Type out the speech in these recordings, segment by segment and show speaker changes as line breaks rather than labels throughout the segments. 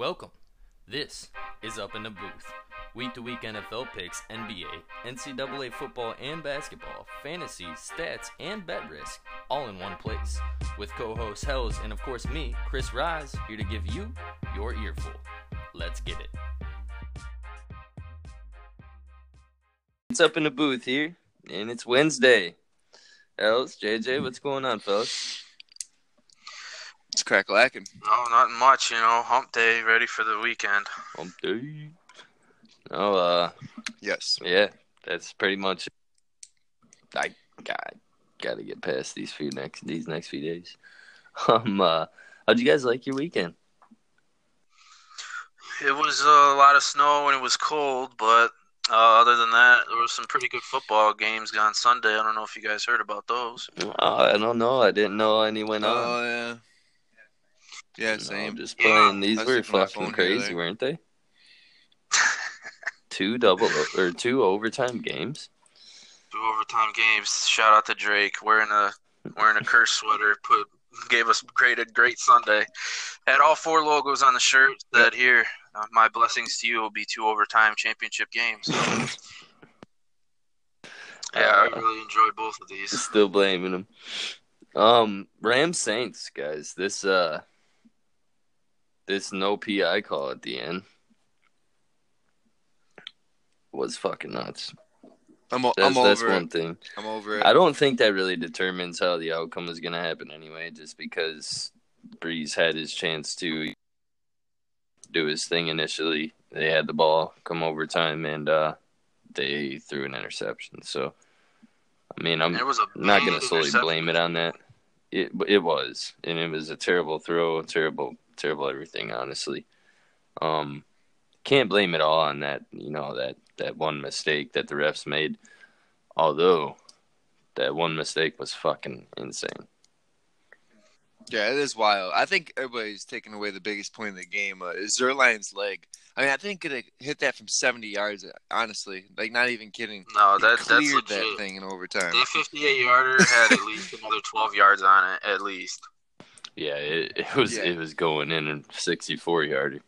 Welcome. This is Up in the Booth. Week to week NFL picks, NBA, NCAA football and basketball, fantasy, stats, and bet risk all in one place. With co host Hells and, of course, me, Chris Rise, here to give you your earful. Let's get it. It's Up in the Booth here, and it's Wednesday. Hells, JJ, what's going on, fellas?
It's crack lacking.
Oh, not much, you know. Hump day, ready for the weekend.
Hump day. Oh, uh,
Yes.
yeah, that's pretty much. I got got to get past these few next these next few days. Um, uh, how'd you guys like your weekend?
It was a lot of snow and it was cold, but uh, other than that, there was some pretty good football games on Sunday. I don't know if you guys heard about those.
Oh, I don't know. I didn't know any went on.
Oh yeah. Yeah,
No,
same.
I'm just playing. These
I
were
was looking at my
fucking crazy,
here.
weren't they? two double or two overtime games.
Two overtime games. Shout out to Drake wearing a wearing a curse sweater. Put gave us great a great Sunday. Had all four logos on the shirt. That here, uh, my blessings to you will be two overtime championship games. Yeah, I
Uh,
really enjoyed both of these.
Still blaming them. Um, Rams Saints guys. This uh, this no PI call at the end was fucking nuts.
I'm, o-
That's
I'm
that's one
it.
thing.
I'm over it.
I don't think that really determines how the outcome is going to happen anyway. Just because Brees had his chance to do his thing initially, they had the ball come overtime and uh, they threw an interception. So, I mean, I'm not going to solely blame it on that. It it was, and it was a terrible throw, terrible, terrible everything. Honestly, um, can't blame it all on that. You know that that one mistake that the refs made. Although that one mistake was fucking insane.
Yeah, it is wild. I think everybody's taking away the biggest point of the game. Uh, is Zuerlein's leg. I mean, I think it hit that from 70 yards. Honestly, like not even kidding.
No,
He
that that's
cleared that thing in overtime.
That 58 yarder had at least another 12 yards on it, at least.
Yeah, it, it was
Yeah.
it was going in a sixty four yarder.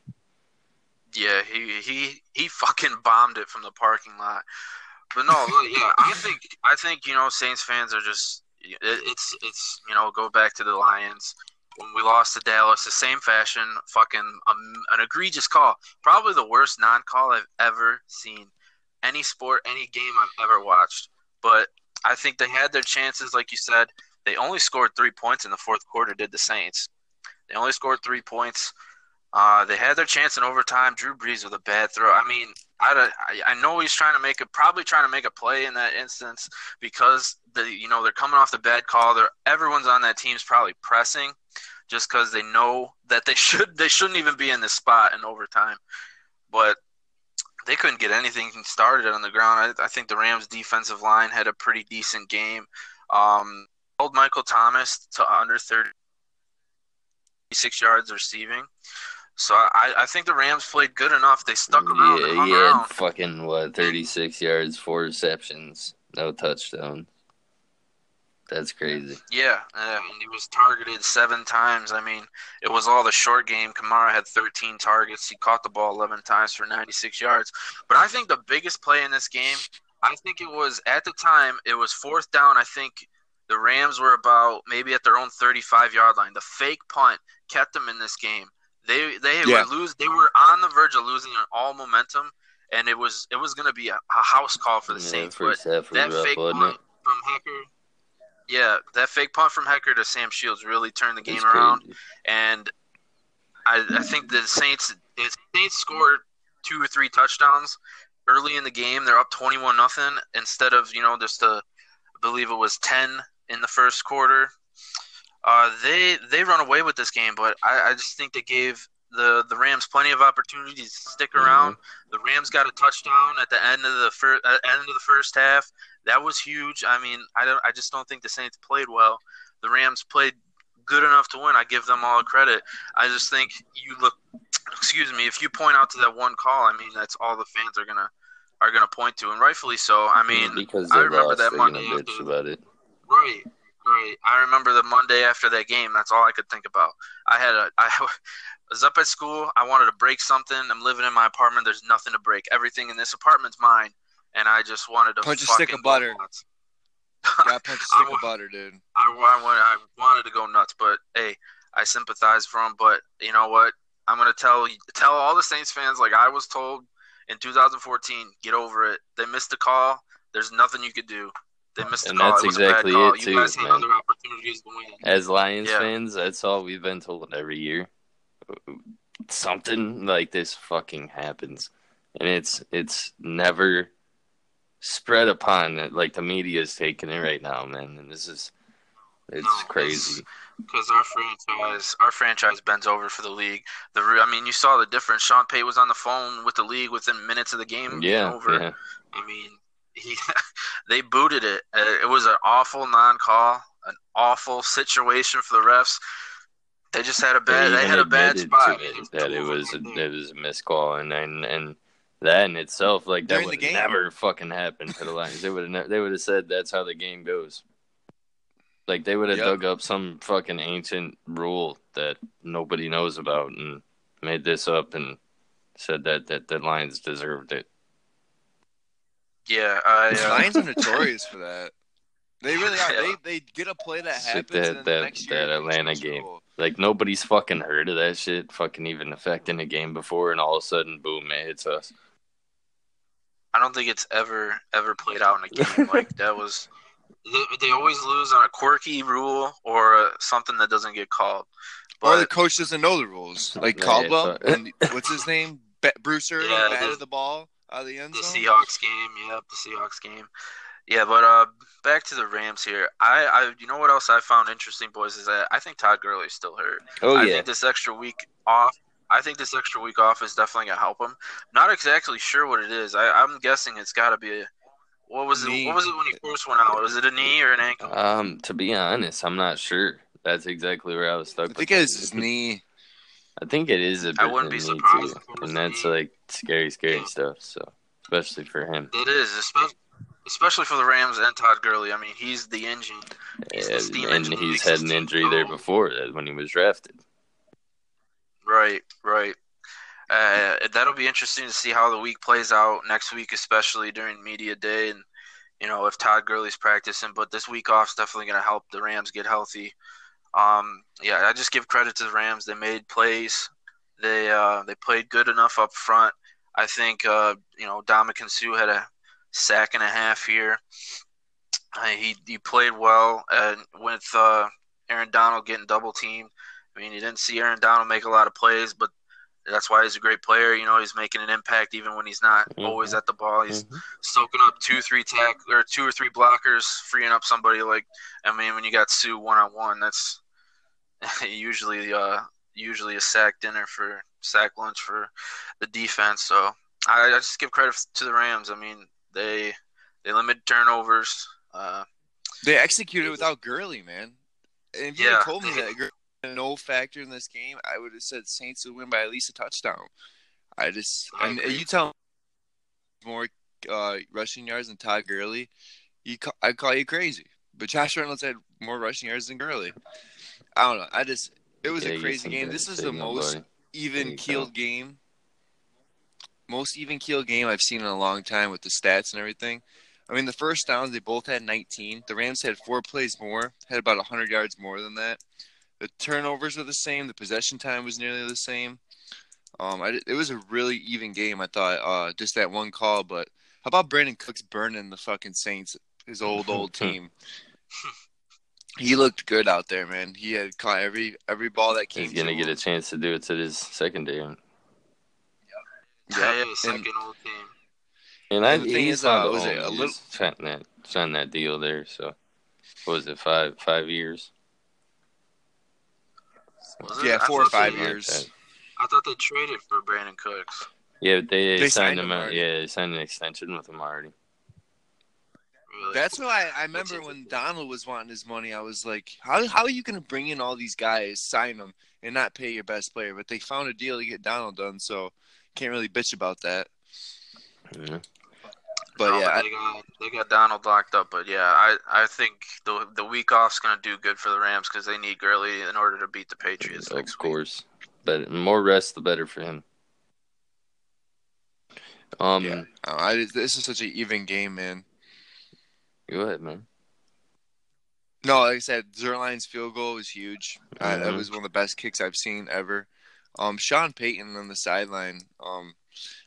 Yeah, he he he fucking bombed it from the parking lot. But no, yeah, I think I think you know Saints fans are just it, it's it's you know go back to the Lions when we lost to Dallas, the same fashion, fucking um, an egregious call, probably the worst non-call I've ever seen, any sport, any game I've ever watched. But I think they had their chances, like you said. They only scored three points in the fourth quarter. Did the Saints? They only scored three points. Uh, they had their chance in overtime. Drew Brees with a bad throw. I mean, I, I, know he's trying to make a probably trying to make a play in that instance because the you know they're coming off the bad call. They're everyone's on that team's probably pressing just because they know that they should they shouldn't even be in this spot in overtime. But they couldn't get anything started on the ground. I, I think the Rams' defensive line had a pretty decent game. Um, held Michael Thomas to under 36 yards receiving. So I, I think the Rams played good enough. They stuck around and
Yeah, he had fucking what thirty six yards, four receptions, no touchdown. That's crazy.
Yeah, and he was targeted seven times. I mean, it was all the short game. Kamara had 13 targets. He caught the ball 11 times for 96 yards. But I think the biggest play in this game, I think it was at the time, it was fourth down. I think the Rams were about maybe at their own 35 yard line. The fake punt kept them in this game. They they
Yeah.
were lose. They were on the verge of losing all momentum, and it was it was going to be a, a house call for the
Yeah,
Saints. But that
rough,
fake punt
it?
from Hekker, yeah, that fake punt from Hekker to Sam Shields really turned the game
It's
around.
crazy.
And I, I think the Saints, the Saints scored two or three touchdowns early in the game. They're up twenty-one nothing instead of you know just a, I believe it was ten in the first quarter. Uh, they they run away with this game, but I, I just think they gave the the Rams plenty of opportunities to stick around. The Rams got a touchdown at the end of the first end of the first half. That was huge. I mean, I don't. I just don't think the Saints played well. The Rams played good enough to win. I give them all credit. I just think you look. Excuse me. If you point out to that one call, I mean, that's all the fans are gonna are gonna point to, and rightfully so. I mean,
because
I
they
remember
lost,
that Monday after-
about it.
Right, right. I remember the Monday after that game. That's all I could think about. I had a, I, was up at school. I wanted to break something. I'm living in my apartment. There's nothing to break. Everything in this apartment's mine, and I just wanted to
Punch a stick of butter.
nuts.
Got punch a stick of butter, dude.
I, I, wanted, I wanted to go nuts, but hey, I sympathize for him. But you know what? I'm gonna tell tell all the Saints fans like I was told in 2014. Get over it. They missed the call. There's nothing you could do. They missed the
And that's exactly it, too, man.
other opportunities to win.
As Lions
Yeah.
fans, that's all we've been told every year. Something like this fucking happens, and it's it's never spread upon it like the media is taking it right now, man. And this is it's
No,
crazy.
because our franchise, our franchise bends over for the league. The, I mean, you saw the difference. Sean Payton was on the phone with the league within minutes of the game
Yeah,
over.
yeah.
I mean, he, they booted it. Uh, It was an awful non-call, an awful situation for the refs. They just had a bad. They,
even
had a bad
admitted
spot.
to it that it was a, it was a missed call, and and, and that in itself, like that would
game?
never fucking happen to the Lions. They would have ne- they would have said that's how the game goes. Like they would have
Yep.
dug up some fucking ancient rule that nobody knows about and made this up and said that that the Lions deserved it.
Yeah, I,
The
uh,
Lions are notorious for that. They really are.
Yeah.
They they get a play that
Shit,
happens.
that-
and then
that-
the next
that
year, it
Atlanta game.
Super Bowl.
Like nobody's fucking heard of that shit, fucking even affecting a game before, and all of a sudden, boom, it hits us.
I don't think it's ever ever played out in a game like that was. They, they always lose on a quirky rule or uh, something that doesn't get called.
Or the coach doesn't know the rules, like
Yeah,
Caldwell. and what's his name? Ba- Bruce Irvin
Yeah,
batted
the-
the ball out of the end
the
zone.
Seahawks game, yep, the Seahawks game. Yeah, but uh, back to the Rams here. I, I, you know what else I found interesting, boys, is that I think Todd Gurley's still hurt.
Oh
I
yeah,
think this extra week off. I think this extra week off is definitely gonna help him. Not exactly sure what it is. I, I'm guessing it's got to be. A, what was
Knee.
it? What was it when he first went out? Was it a knee or an ankle?
Um, to be honest, I'm not sure. That's exactly where I was stuck.
I think
that.
it was his knee.
I think it is a bit
I wouldn't be
of a need
surprised
to,
if it was
and that's like scary, scary stuff. So, especially for him,
It is, especially, especially for the Rams and Todd Gurley. I mean, he's the engine. He's the steam
and
engine
he's had an injury there before when he was drafted.
Right, right. Uh, that'll be interesting to see how the week plays out next week, especially during media day, and you know if Todd Gurley's practicing. But this week off is definitely going to help the Rams get healthy. Um, yeah, I just give credit to the Rams. They made plays. They uh, they played good enough up front. I think uh, you know Ndamukong Suh had a sack and a half here. Uh, he he played well, and with uh, Aaron Donald getting double teamed. I mean, you didn't see Aaron Donald make a lot of plays, but that's why he's a great player. You know, he's making an impact even when he's not
Mhm.
always at the ball. He's
Mhm.
soaking up two, three tack or two or three blockers, freeing up somebody. Like, I mean, when you got Suh one on one, that's usually uh usually a sack dinner for sack lunch for the defense. So I, I just give credit to the Rams. I mean, they they limit turnovers. Uh,
They executed without Gurley, man. And if you
Yeah.
had told me that Gurley had no factor in this game, I would have said Saints would win by at least a touchdown. I just
I
and you tell more uh, rushing yards than Todd Gurley, you ca- I'd call you crazy. But Josh Reynolds had more rushing yards than Gurley. I don't know. I just it was
Yeah,
a crazy game. This is the most
nobody.
even keeled game. Most even keeled game I've seen in a long time with the stats and everything. I mean, the first downs they both had 19. The Rams had four plays more, had about 100 yards more than that. The turnovers were the same. The possession time was nearly the same. Um, I, it was a really even game. I thought uh, just that one call, but how about Brandin Cooks burning the fucking Saints, his old old team? He looked good out there, man. He had caught every every ball that came.
He's gonna
to
get a chance to do it to his secondary.
Yep.
yeah,
And-
second old team.
And, I,
And the thing
he's
is,
not
uh, was it a little-
signed that signed that deal there. So, what was it five five years?
Was?
Yeah,
I
four or five
they-
like
years.
I thought they traded for Brandin Cooks.
Yeah, but they,
They
signed,
signed
him.
him
out- Yeah, they signed an extension with him already.
Really.
That's why I remember when Donald was wanting his money. I was like, "How how are you going to bring in all these guys, sign them, and not pay your best player?" But they found a deal to get Donald done, so can't really bitch about that.
Yeah.
But
No,
yeah,
they got they got Donald locked up. But yeah, I I think the the week off's gonna do good for the Rams because they need Gurley in order to beat the Patriots
Of
next week.
course. but more rest, the better for him. Um,
yeah, uh, I, this is such an even game, man.
Go ahead, man.
No, like I said, Zuerlein's field goal was huge.
Mm-hmm.
Uh, that was one of the best kicks I've seen ever. Um, Sean Payton on the sideline um,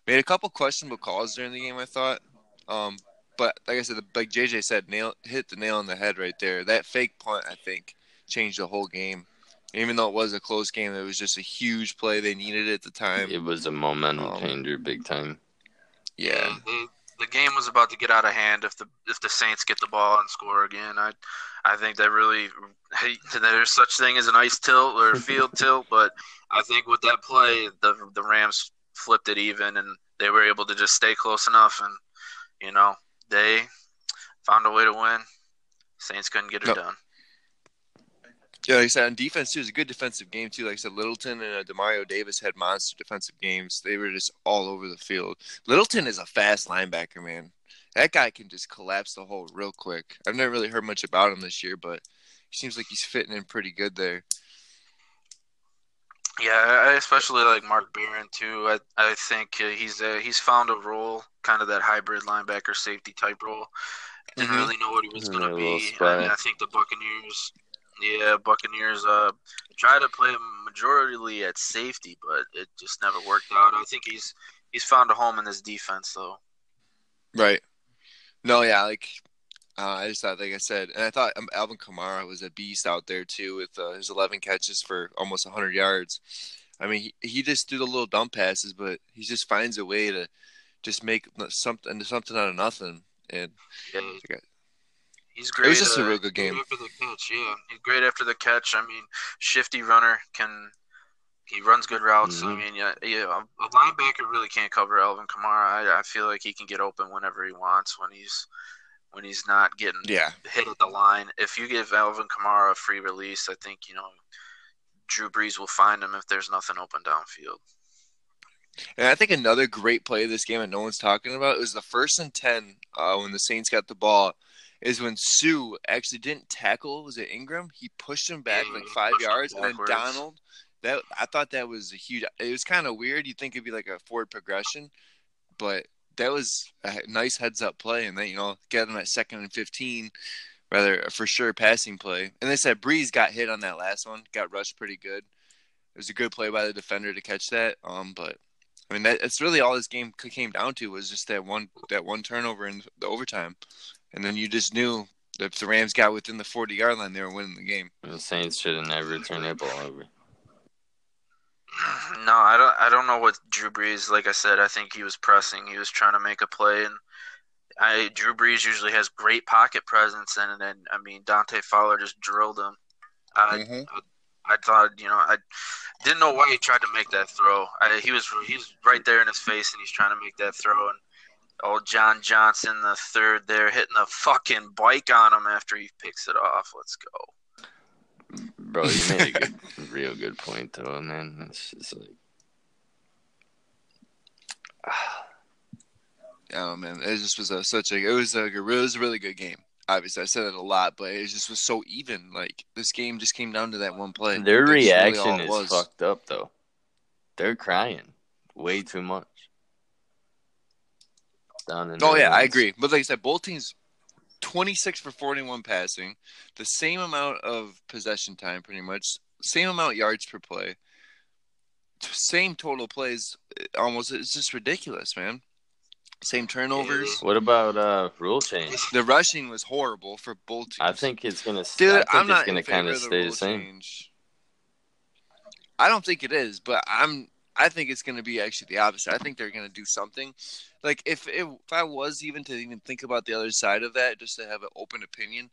made a couple questionable calls during the game. I thought, um, but like I said, like JJ said, nail hit the nail on the head right there. That fake punt, I think, changed the whole game. Even though it was a close game, it was just a huge play. They needed it at the time.
It was a momentum
Um,
changer, big time.
Yeah,
the, the game was about to get out of hand if the if the Saints get the ball and score again. I I think that really hate there's such thing as an ice tilt or a field tilt, but I think with that play, the the Rams flipped it even and they were able to just stay close enough, and you know they found a way to win. Saints couldn't get it done.
Yeah, like I said, on defense too, it was a good defensive game too. Like I said, Littleton and uh, Demario Davis had monster defensive games. They were just all over the field. Littleton is a fast linebacker, man. That guy can just collapse the hole real quick. I've never really heard much about him this year, but he seems like he's fitting in pretty good there.
Yeah, I especially like Mark Barron too. I I think uh, he's uh, he's found a role, kind of that hybrid linebacker safety type role. Didn't
Mhm.
really know what he was going to be. I, mean, I think the Buccaneers, yeah, Buccaneers uh try to play him majorly at safety, but it just never worked out. I think he's he's found a home in this defense though.
Right. No, yeah, like uh, I just thought, like I said, and I thought um, Alvin Kamara was a beast out there too with uh, his 11 catches for almost 100 yards. I mean, he, he just threw the little dump passes, but he just finds a way to just make something something out of nothing. And
Yeah. He's great.
It was just a
uh,
real good game.
after the catch. Yeah, he's great after the catch. I mean, shifty runner can. He runs good routes. I
Mhm.
mean, yeah, yeah. A linebacker really can't cover Alvin Kamara. I, I feel like he can get open whenever he wants when he's when he's not getting
yeah,
hit at the line. If you give Alvin Kamara a free release, I think you know Drew Brees will find him if there's nothing open downfield.
and I think another great play of this game that no one's talking about is the first and 10 uh, when the Saints got the ball. Is when Suh actually didn't tackle. Was it Ingram? He pushed him back like five yards, and then. Donald. That I thought that was a huge. It was kind of weird. You'd think it'd be like a forward progression, but that was a nice heads up play, and then you know get them at second and fifteen, rather a for sure passing play. And they said Brees got hit on that last one, got rushed pretty good. It was a good play by the defender to catch that. Um, but I mean that, that's really all this game came down to was just that one that one turnover in the overtime, and then you just knew that if the Rams got within the forty yard line, they were winning the game.
The Saints should have never turned that ball over.
No, I don't. I don't know what Drew Brees. Like I said, I think he was pressing. He was trying to make a play, and I Drew Brees usually has great pocket presence, and then I mean Dante Fowler just drilled him. I,
Mhm.
I, I thought you know I didn't know why he tried to make that throw. I, he was he's right there in his face, and he's trying to make that throw, and old John Johnson the third there hitting the fucking bike on him after he picks it off. Let's go.
Bro, you made a good, real good point though, man. It's just like
Oh man, it just was a, such a it was a it was a really good game. Obviously, I said it a lot, but it just was so even. Like this game just came down to that one play.
their
That's really all
reaction
it
is
was.
fucked up though. They're crying way too much. Down in
Oh
their
yeah, I agree. But like I said, both teams twenty six for forty one passing, the same amount of possession time, pretty much, same amount yards per play, same total plays. Almost, it's just ridiculous, man. Same turnovers.
What about uh rule change?
The rushing was horrible for both teams.
I think it's gonna.
Dude,
I think
I'm
it's
not
gonna kind of
of the
stay the same.
change. I don't think it is, but I'm. I think it's going to be actually the opposite. I think they're going to do something. Like if it, if I was even to even think about the other side of that, just to have an open opinion,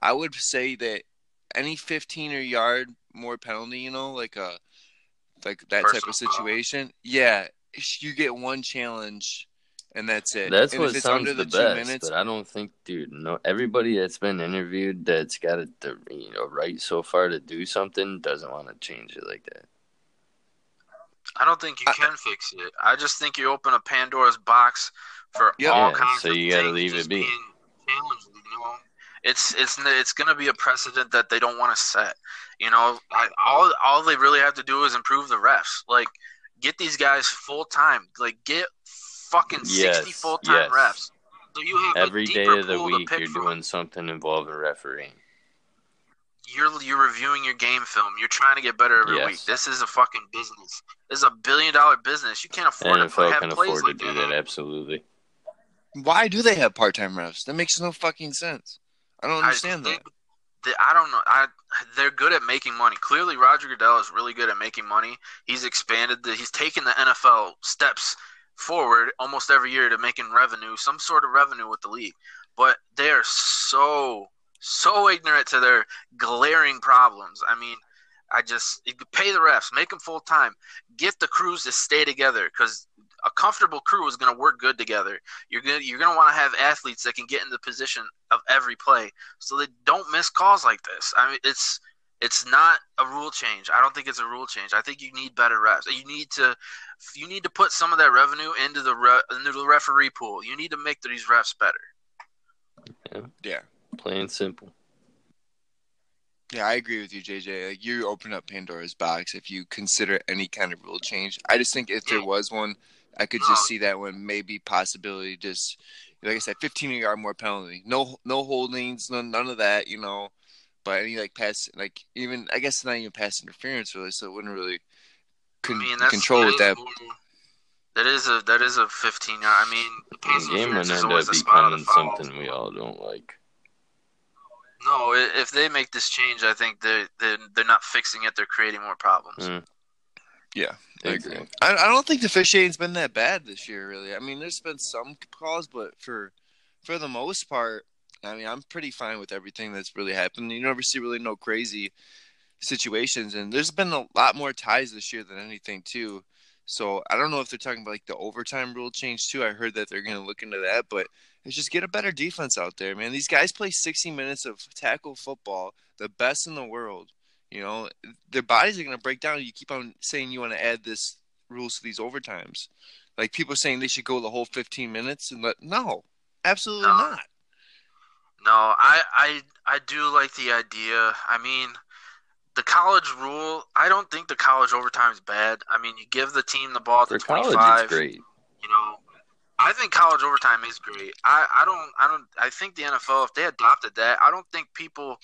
I would say that any 15 or yard more penalty, you know, like a like that type of situation, yeah, you get one challenge, and that's it.
That's
and
what
it's
sounds
under
the,
the,
best,
minutes,
but I don't think, dude. No, everybody that's been interviewed that's got it, the you know, right so far to do something doesn't want to change it like that.
I don't think you
I-
can fix it. I just think you open a Pandora's box for
Yeah.
all
Yeah,
kinds
so
of
you gotta leave it be.
being challenged, you know? it's it's it's going to be a precedent that they don't want to set. You know, I, all all they really have to do is improve the refs. Like, get these guys full time. Like, get fucking
Yes,
sixty full time
yes.
refs. So you have
Every
a
day of the week, you're
from.
doing something involving refereeing.
You're you're reviewing your game film. You're trying to get better every
Yes.
week. This is a fucking business. This is a billion dollar business. You can't afford to
NFL
have
can
plays
afford to do that, absolutely.
Why do they have part-time refs? That makes no fucking sense. I don't understand
I,
that.
they- I don't know. I they're good at making money. Clearly, Roger Goodell is really good at making money. He's expanded. The, he's taken the NFL steps forward almost every year to making revenue, some sort of revenue with the league. But they are so so ignorant to their glaring problems. I mean, I just pay the refs, make them full time, get the crews to stay together because a comfortable crew is going to work good together. You're gonna you're gonna want to have athletes that can get in the position of every play so they don't miss calls like this. I mean, it's it's not a rule change. I don't think it's a rule change. I think you need better refs. You need to you need to put some of that revenue into the re, into the referee pool. You need to make these refs better.
Yeah.
Plain simple.
Yeah, I agree with you, JJ. Like you open up Pandora's box if you consider any kind of rule change. I just think if there was one, I could just see that one maybe possibility just like I said, fifteen yard more penalty. No no holdings, no, none of that, you know. But any like pass like even I guess not even pass interference really, so it wouldn't really con-
I mean,
control
that
with that.
That is a that is a 15 yard. I mean, the
The
pass
game
interference
would
is
end
always
up
spot of the
becoming
foul.
something we all don't like.
No, if they make this change, I think they they they're not fixing it. They're creating more problems.
Mm.
Yeah, I agree. I, I don't think the officiating's been that bad this year, really. I mean, there's been some calls, but for for the most part, I mean, I'm pretty fine with everything that's really happened. You never see really no crazy situations, and there's been a lot more ties this year than anything too. So I don't know if they're talking about like the overtime rule change too. I heard that they're going to look into that, but it's just get a better defense out there, man. These guys play 60 minutes of tackle football, the best in the world. You know, their bodies are going to break down. You keep on saying you want to add this rules to these overtimes. Like people saying they should go the whole 15 minutes and let no, absolutely
No.
not.
No, I, I I do like the idea. I mean, the college rule. I don't think the college overtime is bad. I mean, you give the team the ball at
For
the
college,
25.
it's great.
You know, I think college overtime is great. I, I don't I don't I think the NFL if they adopted that, I don't think people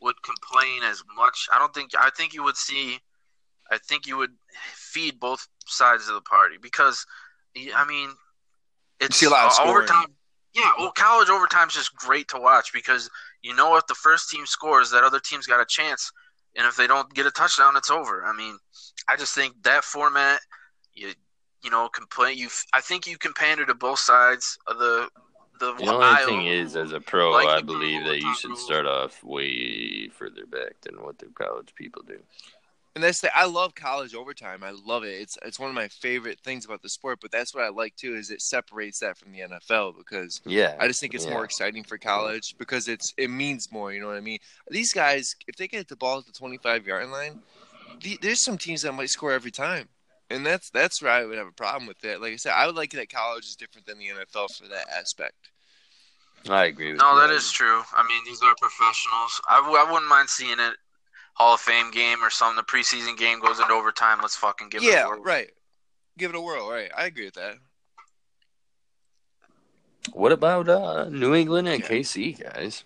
would complain as much. I don't think I think you would see I think you would feed both sides of the party because I mean it's
see a lot of scoring.
overtime. Yeah, well, college overtime is just great to watch because you know if the first team scores, that other team's got a chance, and if they don't get a touchdown, it's over. I mean, I just think that format, you you know, complain. You, I think you can pander to both sides of the the.
The only
aisle.
thing is, as a pro,
Like
I believe that you should
rule.
start off way further back than what the college people do.
And that's the I love college overtime. I love it. It's it's one of my favorite things about the sport. But that's what I like too is it separates that from the NFL because
Yeah,
I just think it's
yeah.
more exciting for college because it's it means more. You know what I mean? These guys, if they get the ball at the twenty five yard line, the, there's some teams that might score every time, and that's that's where I would have a problem with it. Like I said, I would like that college is different than the NFL for that aspect.
I agree with that.
No,
you.
that is true. I mean, these are professionals. I, w- I wouldn't mind seeing it Hall of Fame game or something. The preseason game goes into overtime. Let's fucking give it
yeah,
a
right. Give it a whirl. Right, I agree with that.
What about uh, New England and
Yeah.
KC guys?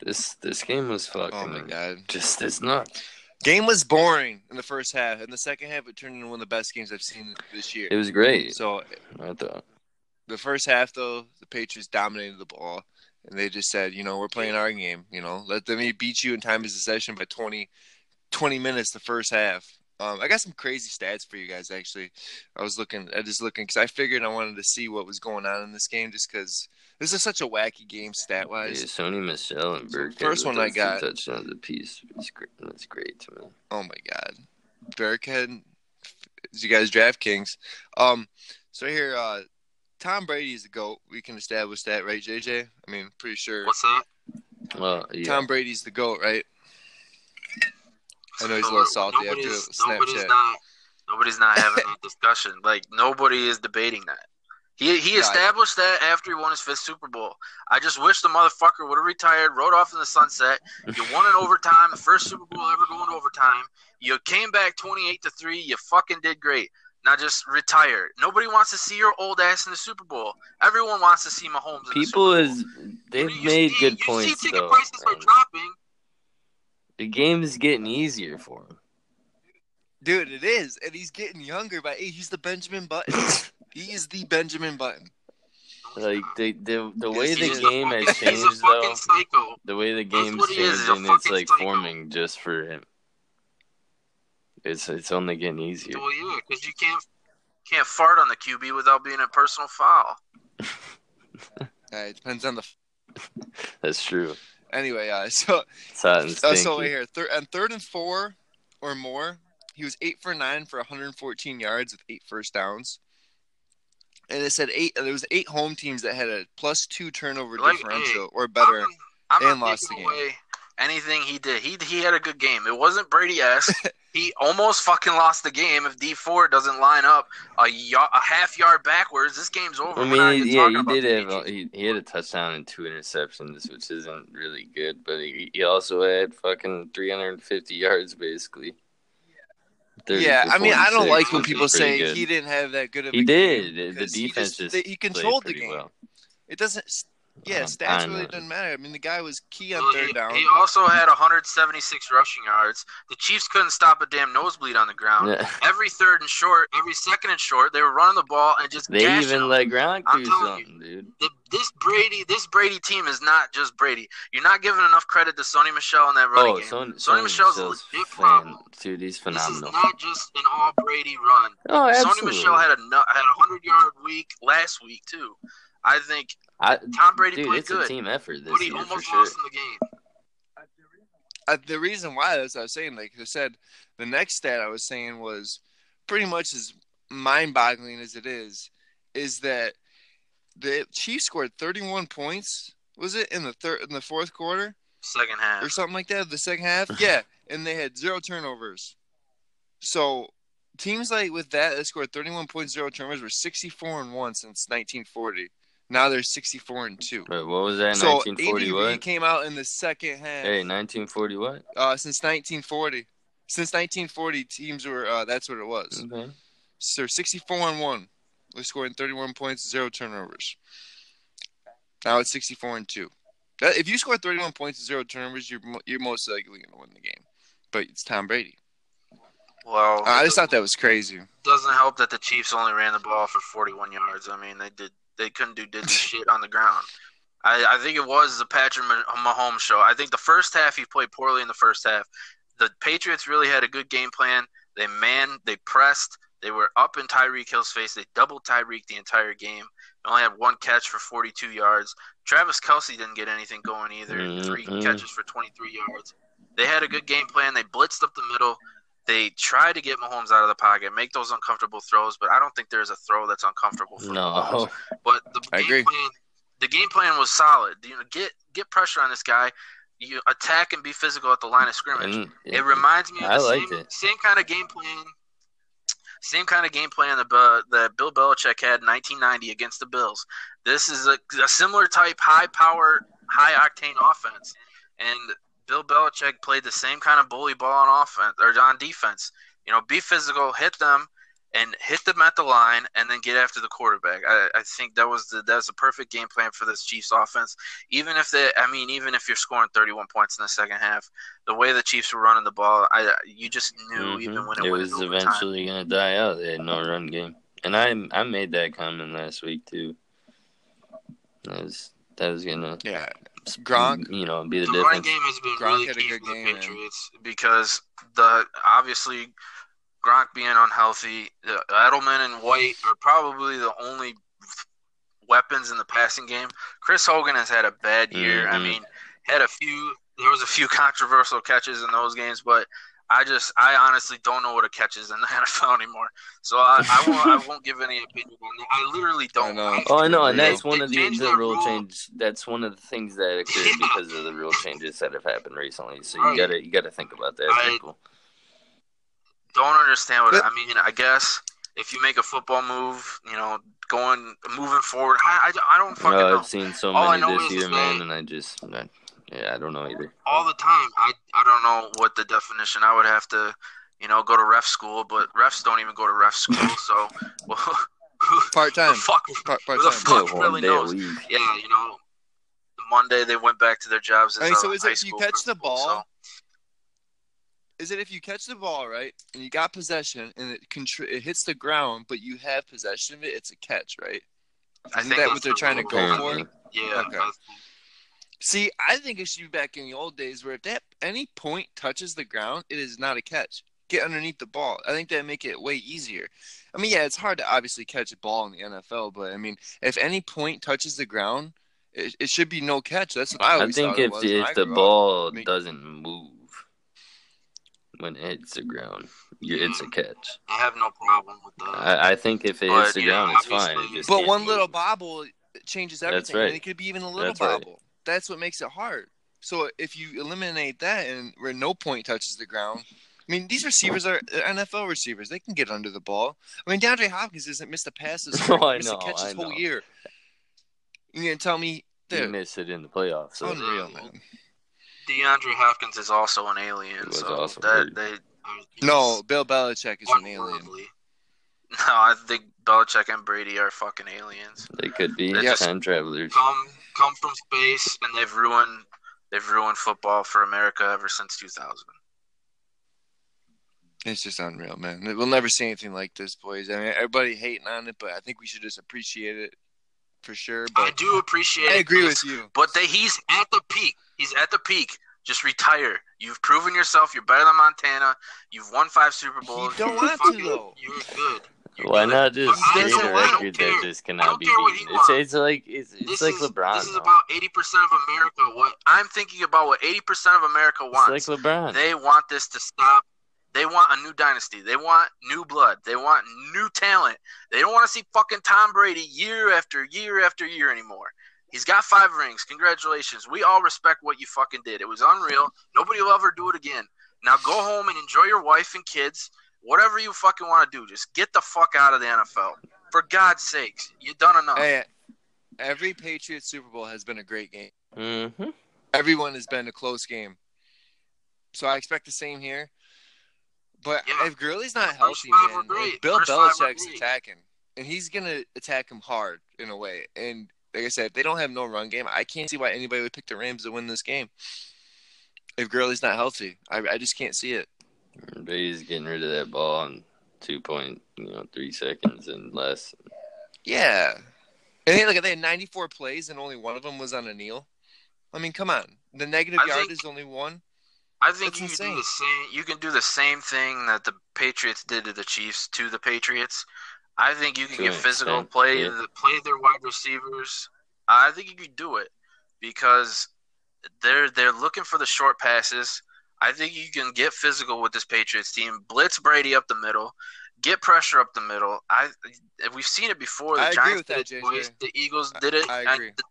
This this game was fucking
Oh my god,
just as nuts.
Game was boring in the first half. In the second half, it turned into one of the best games I've seen this year.
It was great.
So
I thought.
the first half though, the Patriots dominated the ball, and they just said, you know, we're playing our game. You know, let them beat you in time of possession by 20, 20 minutes the first half. Um, I got some crazy stats for you guys. Actually, I was looking, I just looking because I figured I wanted to see what was going on in this game, just because this is such a wacky game stat wise.
Yeah,
wise.
Sony Michel and
So,
Burkhead.
first one I
those two
got-
touchdowns apiece. It's great. That's great to me.
Oh my god, Bearcat, you guys DraftKings. Um, so here, uh, Tom Brady is the goat. We can establish that, right, JJ? I mean, pretty sure.
What's that?
Well, yeah.
Tom Brady's the goat, right? I know he's a little salty after Snapchat.
nobody's not. Nobody's not having a discussion. Like nobody is debating that. He he
Yeah, I-
established that after he won his fifth Super Bowl. I just wish the motherfucker would have retired, rode off in the sunset. You won in overtime, the first Super Bowl ever going to overtime. You came back twenty eight to three. You fucking did great. Now just retire. Nobody wants to see your old ass in the Super Bowl. Everyone wants to see Mahomes. In
People
the
is
Super Bowl.
they've
You
made
see-
good
you
points
see ticket
though.
prices are dropping.
The game is getting easier for him.
Dude, it is, and he's getting younger by eight. He's the Benjamin Button. he is the Benjamin Button.
Like the the the way the
he is.
game has changed though,
psycho.
the way the game's
what he is, he's a
changing, it's like
psycho.
forming just for him. It's it's only getting easier.
Well, yeah, because you can't can't fart on the QB without being a personal foul.
Uh, it depends on the.
That's true.
Anyway, uh, so
It's hot and
uh,
stinky.
so wait here, thir- on third and four or more, he was eight for nine for 114 yards with eight first downs. And it said eight. There was eight home teams that had a plus two turnover
Like,
differential
hey,
or better.
I'm, I'm
and lost the game.
away anything he did. He he had a good game. It wasn't Brady esque. he almost fucking lost the game if Dee Ford doesn't line up a, y- a half yard backwards. This game's over.
I mean,
even
yeah, he did
the
have a, he, he had a touchdown and two interceptions, which isn't really good. But he, he also had fucking 350 yards basically. 30
Yeah, I mean, I don't like when people say
good.
he didn't have that good of a
He did. The-
he
defense
just,
just
he controlled the game.
well.
It doesn't. Yeah,
Um,
stats really
know.
doesn't matter. I mean, the guy was key on
Well,
third
he,
down.
he also had 176 rushing yards. The Chiefs couldn't stop a damn nosebleed on the ground.
Yeah.
Every third and short, every second and short, they were running the ball and just
They even
them.
let Gronk do
telling you.
something, dude.
this Brady, this Brady team is not just Brady. You're not giving enough credit to Sony Michel in that running
Oh,
game.
Son,
Sony
Sonny
Michel's a legit
fan,
problem.
dude. He's phenomenal.
This is
phenomenal.
not just an all Brady run.
Oh, absolutely.
Sony. Michel had a had a hundred yard week last week too. I think
I,
Tom Brady
dude,
played
it's
good,
a team effort this
but he
year for
almost
sure.
lost in the game.
Uh, the reason why that's what I was saying, like I said, the next stat I was saying was pretty much as mind-boggling as it is, is that the Chiefs scored 31 points. Was it in the third, in the fourth quarter,
Second half.
or something like that? The second half, yeah, and they had zero turnovers. So teams like with that that scored 31 points, zero turnovers, were 64 and one since 1940. Now they're 64 and two.
Wait, what was that?
So
1940
AD
what?
Reed came out in the second half.
Hey, 1940 what?
Uh, since 1940. Since 1940, teams were. Uh, that's what it was.
Okay.
So 64 and one. They're scoring 31 points, zero turnovers. Now it's 64 and two. That, if you score 31 points, zero turnovers, you're you're most likely going to win the game. But it's Tom Brady.
Well,
I just thought that was crazy.
doesn't help that the Chiefs only ran the ball for 41 yards. I mean, they did they couldn't do diddly shit on the ground. I, I think it was the Patrick Mah- Mahomes show. I think the first half he played poorly in the first half. The Patriots really had a good game plan. They man, they pressed. They were up in Tyreek Hill's face. They doubled Tyreek the entire game. They only had one catch for 42 yards. Travis Kelce didn't get anything going either. 3
Mhm.
catches for 23 yards. They had a good game plan. They blitzed up the middle. They try to get Mahomes out of the pocket, make those uncomfortable throws, but I don't think there's a throw that's uncomfortable for Mahomes.
No.
But the
I
game
agree.
plan, the game plan was solid. You know, get get pressure on this guy. You attack and be physical at the line of scrimmage.
And
It reminds me of
I
the
liked
same,
it.
same kind of game plan. Same kind of game plan that, uh, that Bill Belichick had in 1990 against the Bills. This is a, a similar type, high power, high octane offense, and Bill Belichick played the same kind of bully ball on offense or on defense. You know, be physical, hit them, and hit them at the line, and then get after the quarterback. I, I think that was the that's a perfect game plan for this Chiefs offense. Even if they, I mean, even if you're scoring 31 points in the second half, the way the Chiefs were running the ball, I you just knew
Mhm.
even when it,
it was
overtime.
eventually gonna die out. They had no run game, and I I made that comment last week too. That was that was gonna
Yeah. Gronk.
you know, be the,
the running
difference.
game has been
Gronk
really key
good
for the
game, man.
Patriots because the obviously Gronk being unhealthy, the Edelman and White are probably the only weapons in the passing game. Chris Hogan has had a bad year. I
Mhm.
mean, had a few. There was a few controversial catches in those games, but I just, I honestly don't know what a catch is in the NFL anymore. So I, I won't, I won't give any opinion on that. I literally don't.
I know.
Oh, I know, and
They-
that's one of the, the rule
rule.
change. That's one of the things that occurred
Yeah.
because of the rule changes that have happened recently. So you
Right.
gotta you gotta think about that,
I-
people.
don't understand what
But-
I mean. I guess if you make a football move, you know, going moving forward, I I, I don't fucking know.
I've seen so
All
many this year, man, and I just, I, yeah, I don't know either.
all the time. I I don't know what the definition. I would have to, you know, go to ref school, but refs don't even go to ref school. So, well,
part time.
fuck?
Part
Who the
time.
fuck
Yeah,
really knows? Yeah, you know, Monday they went back to their jobs as
I mean,
a
so is
high
it if you catch the ball,
so-
Is it if you catch the ball right and you got possession and it contr- it hits the ground, but you have possession of it, it's a catch, right? Isn't
think
that
that's
what they're trying to go for?
Yeah.
Okay.
I-
See, I think it should be back in the old days where if that any point touches the ground, it is not a catch. Get underneath the ball. I think that'd make it way easier. I mean, yeah, it's hard to obviously catch a ball in the NFL, but I mean, if any point touches the ground, it, it should be no catch. That's what I
I
always
think
thought it
if
was when I
if the
grew up.
ball
I
doesn't move when it hits the ground, it's a mm, catch.
I have no problem with that.
I, I think if it
But,
hits the
yeah,
ground, it's fine. It
But one
move.
little bobble changes everything.
That's
everything.
right.
And it could be even a little
That's right.
Bobble. That's what makes it hard. So if you eliminate that and where no point touches the ground, I mean, these receivers are NFL receivers. They can get under the ball. I mean, DeAndre Hopkins hasn't missed a pass this
Oh, I
missed
know,
a catch this
I
whole
know.
year. You're gonna tell me
You
dude,
miss it in the playoffs. So.
unreal, man.
DeAndre Hopkins is also an alien, so
also
that
hurt.
they uh,
No, Bill Belichick is an alien.
Unworldly. No, I think Belichick and Brady are fucking aliens.
They could be
They
just-
time travelers.
Come come from space, and they've ruined they've ruined football for America ever since 2000.
It's just unreal, man. We'll never see anything like this, boys. I mean, everybody hating on it, but I think we should just appreciate it for sure.
I do appreciate. It.
I
agree
with you.
But they, he's at the peak. He's at the peak. Just retire. You've proven yourself. You're better than Montana. You've won five Super Bowls.
You don't
You're
want to, though.
You're good.
Why not just
But I
create
doesn't
a
want- I
don't
record that just cannot be
care what he
beaten? It's, it's like it's, it's like
is,
LeBron.
This is about eighty percent of America. What I'm thinking about, what eighty percent of America wants.
It's like LeBron.
They want this to stop. They want a new dynasty. They want new blood. They want new talent. They don't want to see fucking Tom Brady year after year after year anymore. He's got five rings. Congratulations. We all respect what you fucking did. It was unreal. Nobody will ever do it again. Now go home and enjoy your wife and kids. Whatever you fucking want to do, just get the fuck out of the NFL. For God's sakes, you've done enough.
Hey, every Patriots Super Bowl has been a great game.
hmm
Everyone has been a close game. So I expect the same here. But
Yeah.
if Gurley's not healthy,
five
man,
were
Bill
First
Belichick's attacking, and he's gonna attack him hard in a way. And like I said, if they don't have no run game, I can't see why anybody would pick the Rams to win this game. If Gurley's not healthy, I, I just can't see it.
Brady's getting rid of that ball in two point, you know, three seconds and less.
Yeah. And hey, look, they had 94 plays, and only one of them was on a kneel. I mean, come on. The negative
I
yard
think-
is only one.
I think
That's
you can do the same. You can do the same thing that the Patriots did to the Chiefs to the Patriots. I think you can
To
get physical,
extent,
play
yeah.
the, play their wide receivers. I think you could do it because they're they're looking for the short passes. I think you can get physical with this Patriots team. Blitz Brady up the middle, get pressure up the middle. I we've seen it before. The
I agree
Giants
with
did
that,
it. The Eagles did it.
I
and
agree.
the,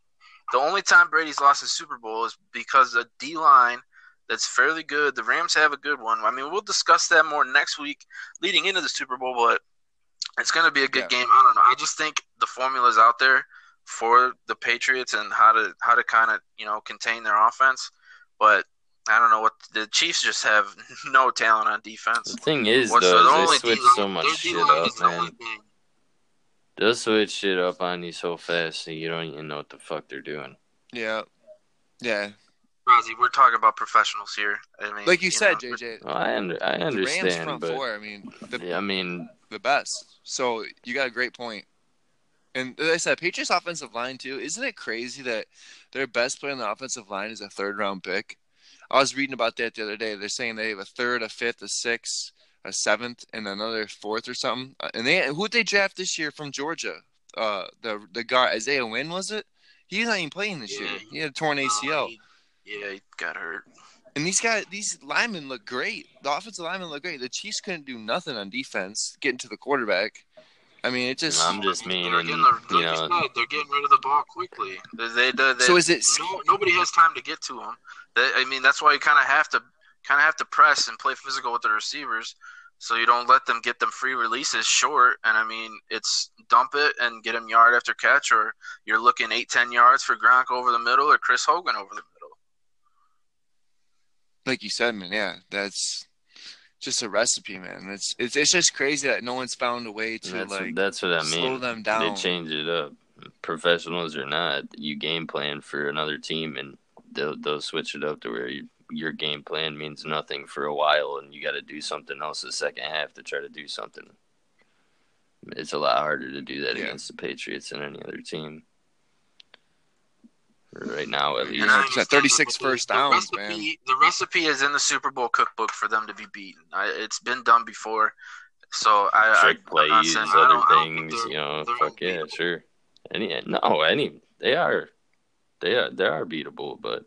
the only time Brady's lost a Super Bowl is because the D line that's fairly good. The Rams have a good one. I mean, we'll discuss that more next week leading into the Super Bowl, but it's going to be a good
Yeah.
game. I don't know. I just think the formula's out there for the Patriots and how to how to kind of you know contain their offense, but. I don't know what the Chiefs just have no talent on defense.
The thing is,
What's
though,
the
is they switch
D-line-
so much shit up,
is the only
man.
thing.
They'll switch shit up on you so fast that you don't even know what the fuck they're doing.
Yeah. Yeah.
Rozzy, we're talking about professionals here. I mean,
Like you said,
know,
JJ,
Well, I under, I
the Rams
understand,
front
but
four, I mean, the,
yeah, I mean,
the best. So you got a great point. And as I said, Patriots offensive line too. Isn't it crazy that their best player on the offensive line is a third round pick? I was reading about that the other day. They're saying they have a third, a fifth, a sixth, a seventh, and another fourth or something. Uh, And they who would they draft this year from Georgia? Uh, the the guy Isaiah Wynn was it? He's not even playing this
Yeah.
year. He had a torn ACL.
Uh, he- yeah, he got hurt.
And these guys, these linemen look great. The offensive linemen look great. The Chiefs couldn't do nothing on defense, getting to the quarterback. I mean, it just.
I'm just
They're
meaning,
getting the-
you
like
know,
said, they're getting rid of the ball quickly. They, they, they, they-
so is it?
no, nobody has time to get to them. They, I mean, that's why you kind of have to kind of have to press and play physical with the receivers. so you don't let them get them free releases short. And I mean, it's dump it and get him yard after catch, or you're looking eight, ten yards for Gronk over the middle, or Chris Hogan over the middle.
Like you said, man, yeah, that's just a recipe, man. It's it's it's just crazy that no one's found a way to
that's,
like
that's what I
slow
mean.
them down.
They change it up. Professionals or not, you game plan for another team, and they'll they'll switch it up to where you, your game plan means nothing for a while, and you got to do something else the second half to try to do something. It's a lot harder to do that
Yeah.
against the Patriots than any other team. Right now, at least.
And I
at 36
that
first
the
downs,
recipe,
man.
The recipe is in the Super Bowl cookbook for them to be beaten. I, it's been done before, so I,
trick
I I'm not
plays,
saying- I
other
don't- I don't think
things, you know. Fuck yeah, sure. Any no, any they are, they are they are beatable, but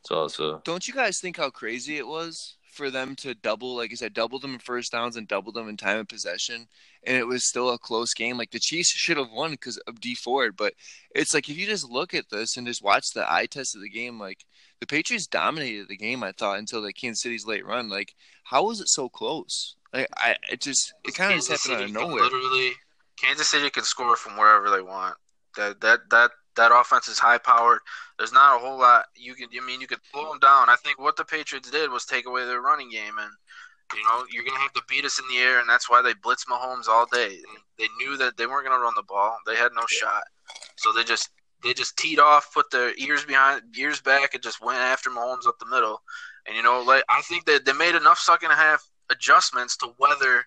it's also
Don't you guys think how crazy it was for them to double, like I said, double them in first downs and double them in time of possession, and it was still a close game? Like the Chiefs should have won because of Dee Ford, but it's like if you just look at this and just watch the eye test of the game, like the Patriots dominated the game. I thought until the Kansas City's late run. Like how was it so close? Like I, it just it kind of just happened out of nowhere.
Literally, Kansas City can score from wherever they want. That that that that offense is high powered. There's not a whole lot you can. I mean, you could slow them down. I think what the Patriots did was take away their running game, and you know you're gonna have to beat us in the air, and that's why they blitz Mahomes all day. They knew that they weren't gonna run the ball. They had no shot, so they just they just teed off, put their ears behind, ears back, and just went after Mahomes up the middle. And you know, like I think that they made enough second half adjustments to weather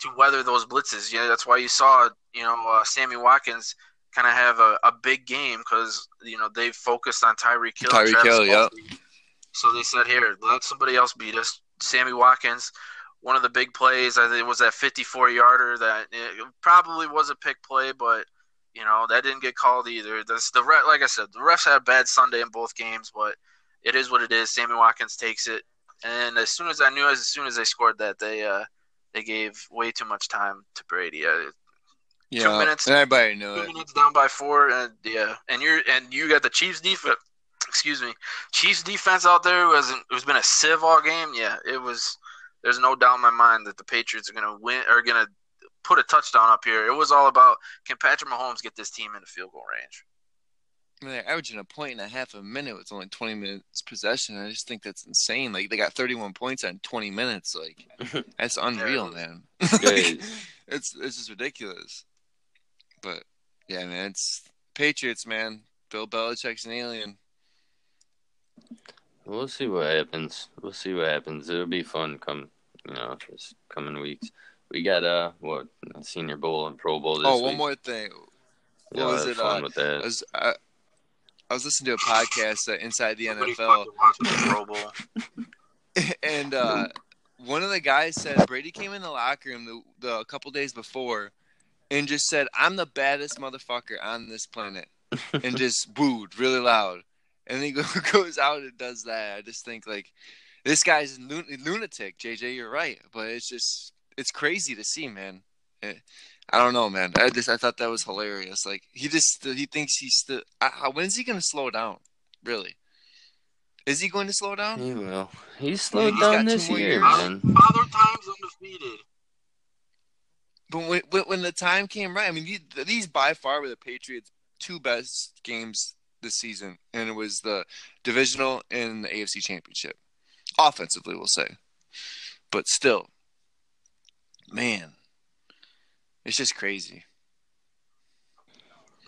to weather those blitzes. Yeah, that's why you saw you know uh, Sammy Watkins kind of have a, a big game because you know they focused on Tyreek Hill.
Tyreek Hill.
Kelce. So they said, "Here, let somebody else beat us." Sammy Watkins, one of the big plays, I think was that 54 yarder that it probably was a pick play, but you know that didn't get called either. That's the re- like I said, the refs had a bad Sunday in both games, but it is what it is. Sammy Watkins takes it, and as soon as I knew, as soon as they scored that, they uh they gave way too much time to Brady. Uh,
Yeah,
minutes.
and everybody knew
two
it.
minutes down by four, and yeah, and you're and you got the Chiefs defense. Excuse me, Chiefs defense out there who hasn't who's been a sieve all game. Yeah, it was. There's no doubt in my mind that the Patriots are gonna win or gonna put a touchdown up here. It was all about can Patrick Mahomes get this team into field goal range.
I mean, they're averaging a point and a half a minute with only 20 minutes possession. I just think that's insane. Like, they got 31 points on 20 minutes. Like, that's unreal, man. like, it's, it's just ridiculous. But, yeah, man, it's Patriots, man. Bill Belichick's an alien.
We'll see what happens. We'll see what happens. It'll be fun come you know this coming weeks. We got uh what Senior Bowl and Pro Bowl this
Oh,
week.
one more thing.
Yeah,
what was it,
Fun
uh,
with
I was, I, I was listening to a podcast uh, inside the
Nobody
NFL.
the Pro Bowl.
and uh, one of the guys said Brady came in the locker room the, the a couple days before and just said, "I'm the baddest motherfucker on this planet," and just booed really loud. And then he goes out and does that. I just think like this guy's lunatic. JJ, you're right, but it's just it's crazy to see, man. Eh, I don't know, man. I just I thought that was hilarious. Like he just he thinks he's still. I- When's he gonna slow down? Really? Is he going to slow down?
He will. He's slowed
he's
down this year,
years.
man.
Father time's undefeated.
But when, when the time came right, I mean, these by far were the Patriots' two best games this season, and it was the divisional and the AFC Championship. Offensively, we'll say, but still, man, it's just crazy.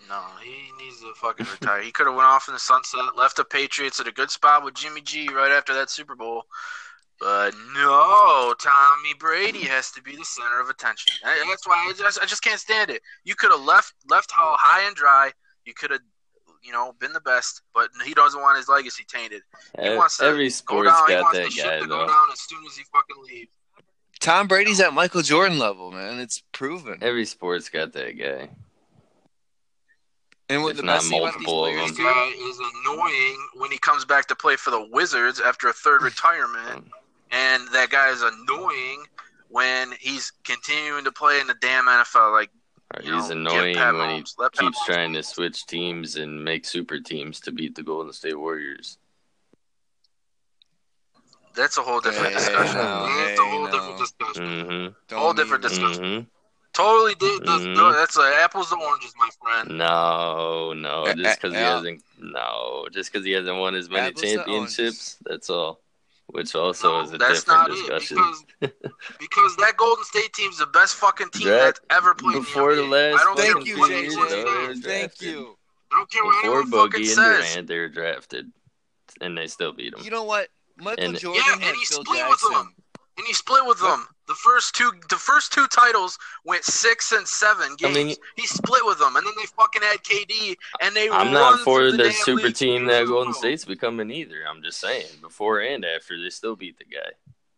No, he needs to fucking retire. He could have went off in the sunset, left the Patriots at a good spot with Jimmy G right after that Super Bowl. But no, Tommy Brady has to be the center of attention. That's why I just I just can't stand it. You could have left left how high and dry. You could have, you know, been the best. But he doesn't want his legacy tainted. He wants to
Every
go
sport's
down. He
got
wants
that
the ship
guy
to go
though.
down as soon as he fucking leaves.
Tom Brady's at Michael Jordan level, man. It's proven.
Every sport's got that guy.
And what
If
the
not
best thing about these
multiple of
players,
This
them.
guy is annoying when he comes back to play for the Wizards after a third retirement. And that guy is annoying when he's continuing to play in the damn NFL. Like
Or He's
know,
annoying
give Pat
when he
Mahomes- let
keeps
Mahomes
trying to switch teams and make super teams to beat the Golden State Warriors.
That's a whole different
Hey,
discussion.
no,
That's a whole
no.
different discussion.
Mm-hmm.
Whole different discussion.
Mm-hmm.
Totally did.
Mhm.
No, that's uh, apples to oranges, my friend.
No, no,
Uh,
just because he
uh,
hasn't. No, just because he hasn't won as many
Apples
championships. That's all. Which also
No,
is a
that's
different
not
discussion.
it because because that Golden State team's the best fucking team
Draft-
that's ever played
before
in
the
the
last
I don't
Thank you,
what
JJ.
anyone
They were
says.
JJ. Thank
drafted.
you.
I don't care what
Before
anyone fucking
Boogie and
says.
Durant, they were drafted, and they still beat them.
You know what? Michael
And-
Jordan
Yeah, and he
Phil
split with them. And he split with them. The first two, the first two titles went six and seven games.
mean-
he split with them, and then they fucking had KD, and they.
I'm
run
not for
through
the, super
league
team that Golden
row.
State's becoming either. I'm just saying, before and after, they still beat the guy.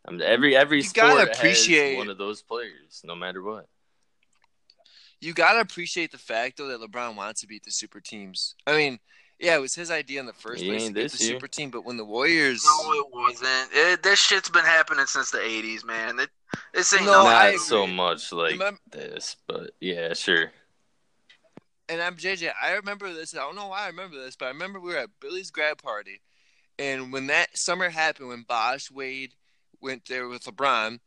I mean, every every
You
sport
gotta
has
appreciate-
one of those players, no matter what.
You gotta appreciate the fact though that LeBron wants to beat the super teams. I mean, yeah, it was his idea in the first
He
place to
ain't
beat
this
the
year.
super team, but when the Warriors
No, it wasn't. It, this shit's been happening since the '80s, man. It, this ain't
No,
no.
I
Not so much like
Remember-
this, but yeah, sure.
and I'm JJ. I remember this. I don't know why I remember this, but I remember we were at Billy's grad party, and when that summer happened, when Bosh Wade went there with LeBron,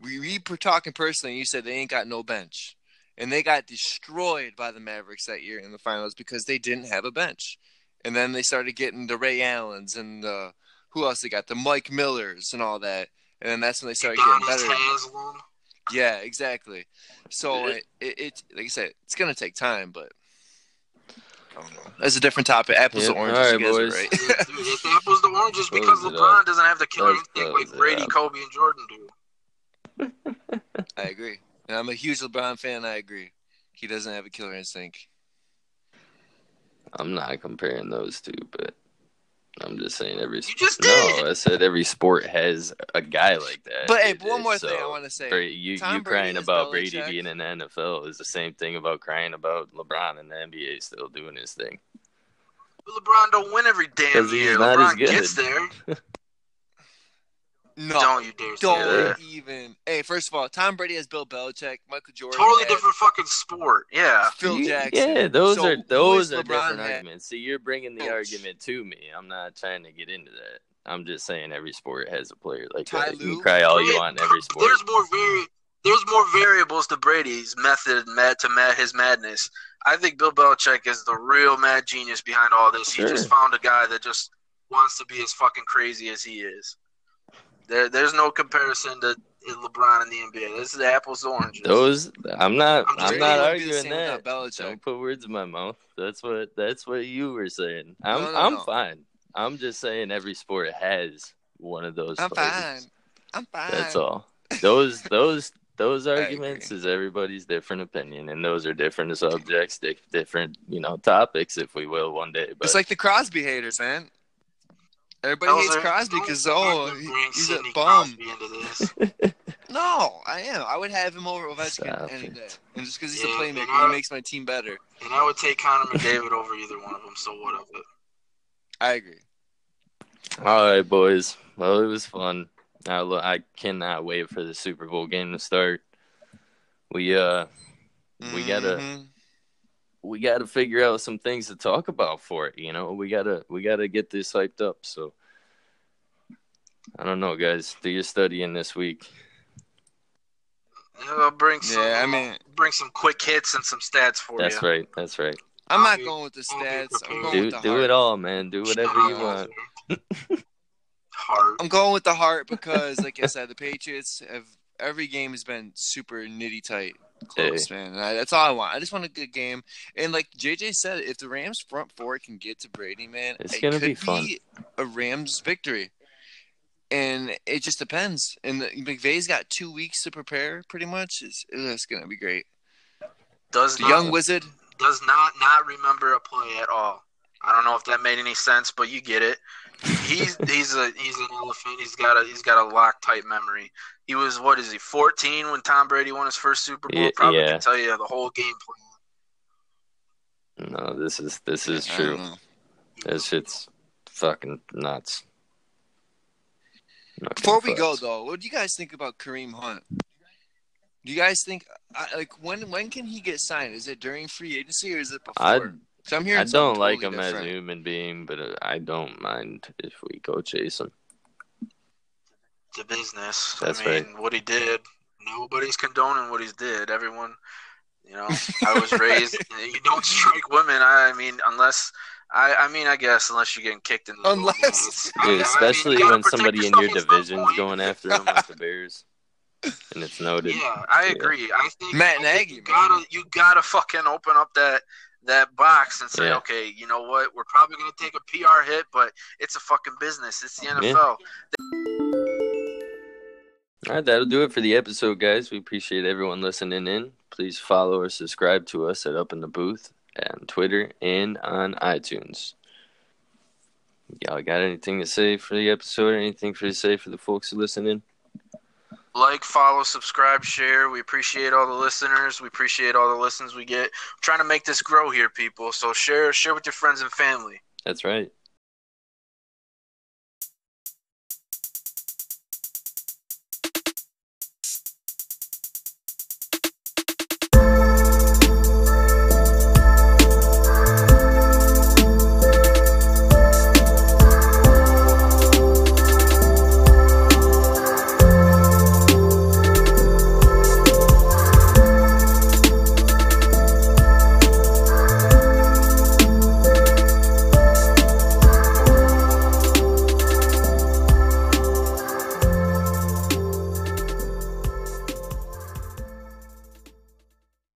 we, we were talking personally. And You said they ain't got no bench, and they got destroyed by the Mavericks that year in the finals because they didn't have a bench. And then they started getting the Ray Allens and the who else they got the Mike Millers and all that. And then that's when they started getting better. Yeah, exactly. So
Yeah.
it, it, it, like I said, it's gonna take time, but I don't know. That's a different topic. Apples
Yeah,
to oranges,
all right,
guys
boys.
right.
It's apples to oranges because LeBron
up.
doesn't have the killer
Let's
instinct like Brady,
up.
Kobe, and Jordan do.
I agree, and I'm a huge LeBron fan. I agree. He doesn't have a killer instinct.
I'm not comparing those two, but I'm just saying every.
You just
no,
did.
I said every sport has a guy like that.
But hey, one more thing I want to say.
You
Tom
you
Brady
crying about Brady being in the NFL is the same thing about crying about LeBron in the NBA still doing his thing.
But LeBron don't win every damn year. LeBron gets there.
No,
Don't you dare say
don't
that.
even. Hey, first of all, Tom Brady has Bill Belichick, Michael Jordan,
Totally
had
different fucking sport. Yeah.
Phil Jackson.
Yeah, those
So
are those are
LeBron
different
had?
arguments. See, you're bringing the
Coach.
argument to me. I'm not trying to get into that. I'm just saying every sport has a player like
Ty
that. You can cry all you want every sport.
There's more vari- There's more variables to Brady's method mad to mad his madness. I think Bill Belichick is the real mad genius behind all this.
Sure.
He just found a guy that just wants to be as fucking crazy as he is. There, there's no comparison to LeBron in the NBA. This is apples to oranges.
Those I'm not
I'm
I'm not
Brady would be the
arguing that.
without
Don't put words in my mouth. That's what that's what you were saying. I'm
No, no,
I'm
no.
fine. I'm just saying every sport has one of those.
I'm
players.
fine. I'm fine.
That's all. Those those those arguments is everybody's different opinion, and those are different subjects, different you know topics, if we will, one day. But
It's like the Crosby haters, man. Everybody
Those
hates
are-
Crosby because oh, he- he's
Sidney
a bum.
Crosby into this.
No, I am. I would have him over Ovechkin
Stop
any
it.
day. And just because he's
Yeah,
a playmaker,
I-
he makes my team better.
And I would take Connor McDavid over either one of them. So what of it?
I agree.
all right, boys. Well, it was fun. I lo- I cannot wait for the Super Bowl game to start. We uh We gotta-
Mhm.
We got to figure out some things to talk about for it. You know, we gotta we gotta get this hyped up. So I don't know, guys. Do your studying this week.
Yeah, I'll bring some.
Yeah, I mean-
bring some quick hits and some stats for
That's
you.
right. That's right.
I'm
I'll
not going with the stats. I'm going
Do
with the
do
heart.
it all, man. Do whatever you want.
Heart.
I'm going with the heart because, like I said, the Patriots have every game has been super nitty tight, close, man. I, that's all I want. I just want a good game. And like JJ said, if the Rams front four can get to Brady, man,
It's
it
gonna
could
be fun.
a Rams victory. And it just depends. And the, McVay's got two weeks to prepare, pretty much. It's, it's gonna be great.
Does
The
not,
young wizard.
does not not remember a play at all. I don't know if that made any sense, but you get it. He's he's a he's an elephant. He's got a he's got a lock tight memory. He was what is he 14 when Tom Brady won his first Super Bowl?
Yeah,
Probably
yeah.
can tell you the whole game plan.
No, this is this is
I
true. This shit's fucking nuts. Not
Before we go though, what do you guys think about Kareem Hunt? Do you guys think I- like when when can he get signed? Is it during free agency or is it
I
before? So I'm hearing
I don't like
totally
him as a human being, but uh, I don't mind if we go chase him.
It's a business.
That's
I mean,
right.
what he did, nobody's condoning what he's did. Everyone, you know, I was raised. you don't strike women. I, mean, unless. I, I mean, I guess unless you're getting kicked in the
Unless-
I- I
Dude, especially
you gotta
when somebody in your
at some
division's going after him like the Bears, and it's noted.
Yeah, I
Yeah.
agree. I think
Matt
I think
Nagy,
you gotta you gotta fucking open up that that box and say,
Yeah.
okay, you know what? We're probably gonna take a PR hit, but it's a fucking business. It's the NFL.
All right, that'll do it for the episode, guys. We appreciate everyone listening in. Please follow or subscribe to us at Up in the Booth on Twitter and on iTunes. Y'all got anything to say for the episode? Anything for to say for the folks who listening?
Like, follow, subscribe, share. We appreciate all the listeners. We appreciate all the listens we get. We're trying to make this grow here, people. So share share with your friends and family.
That's right.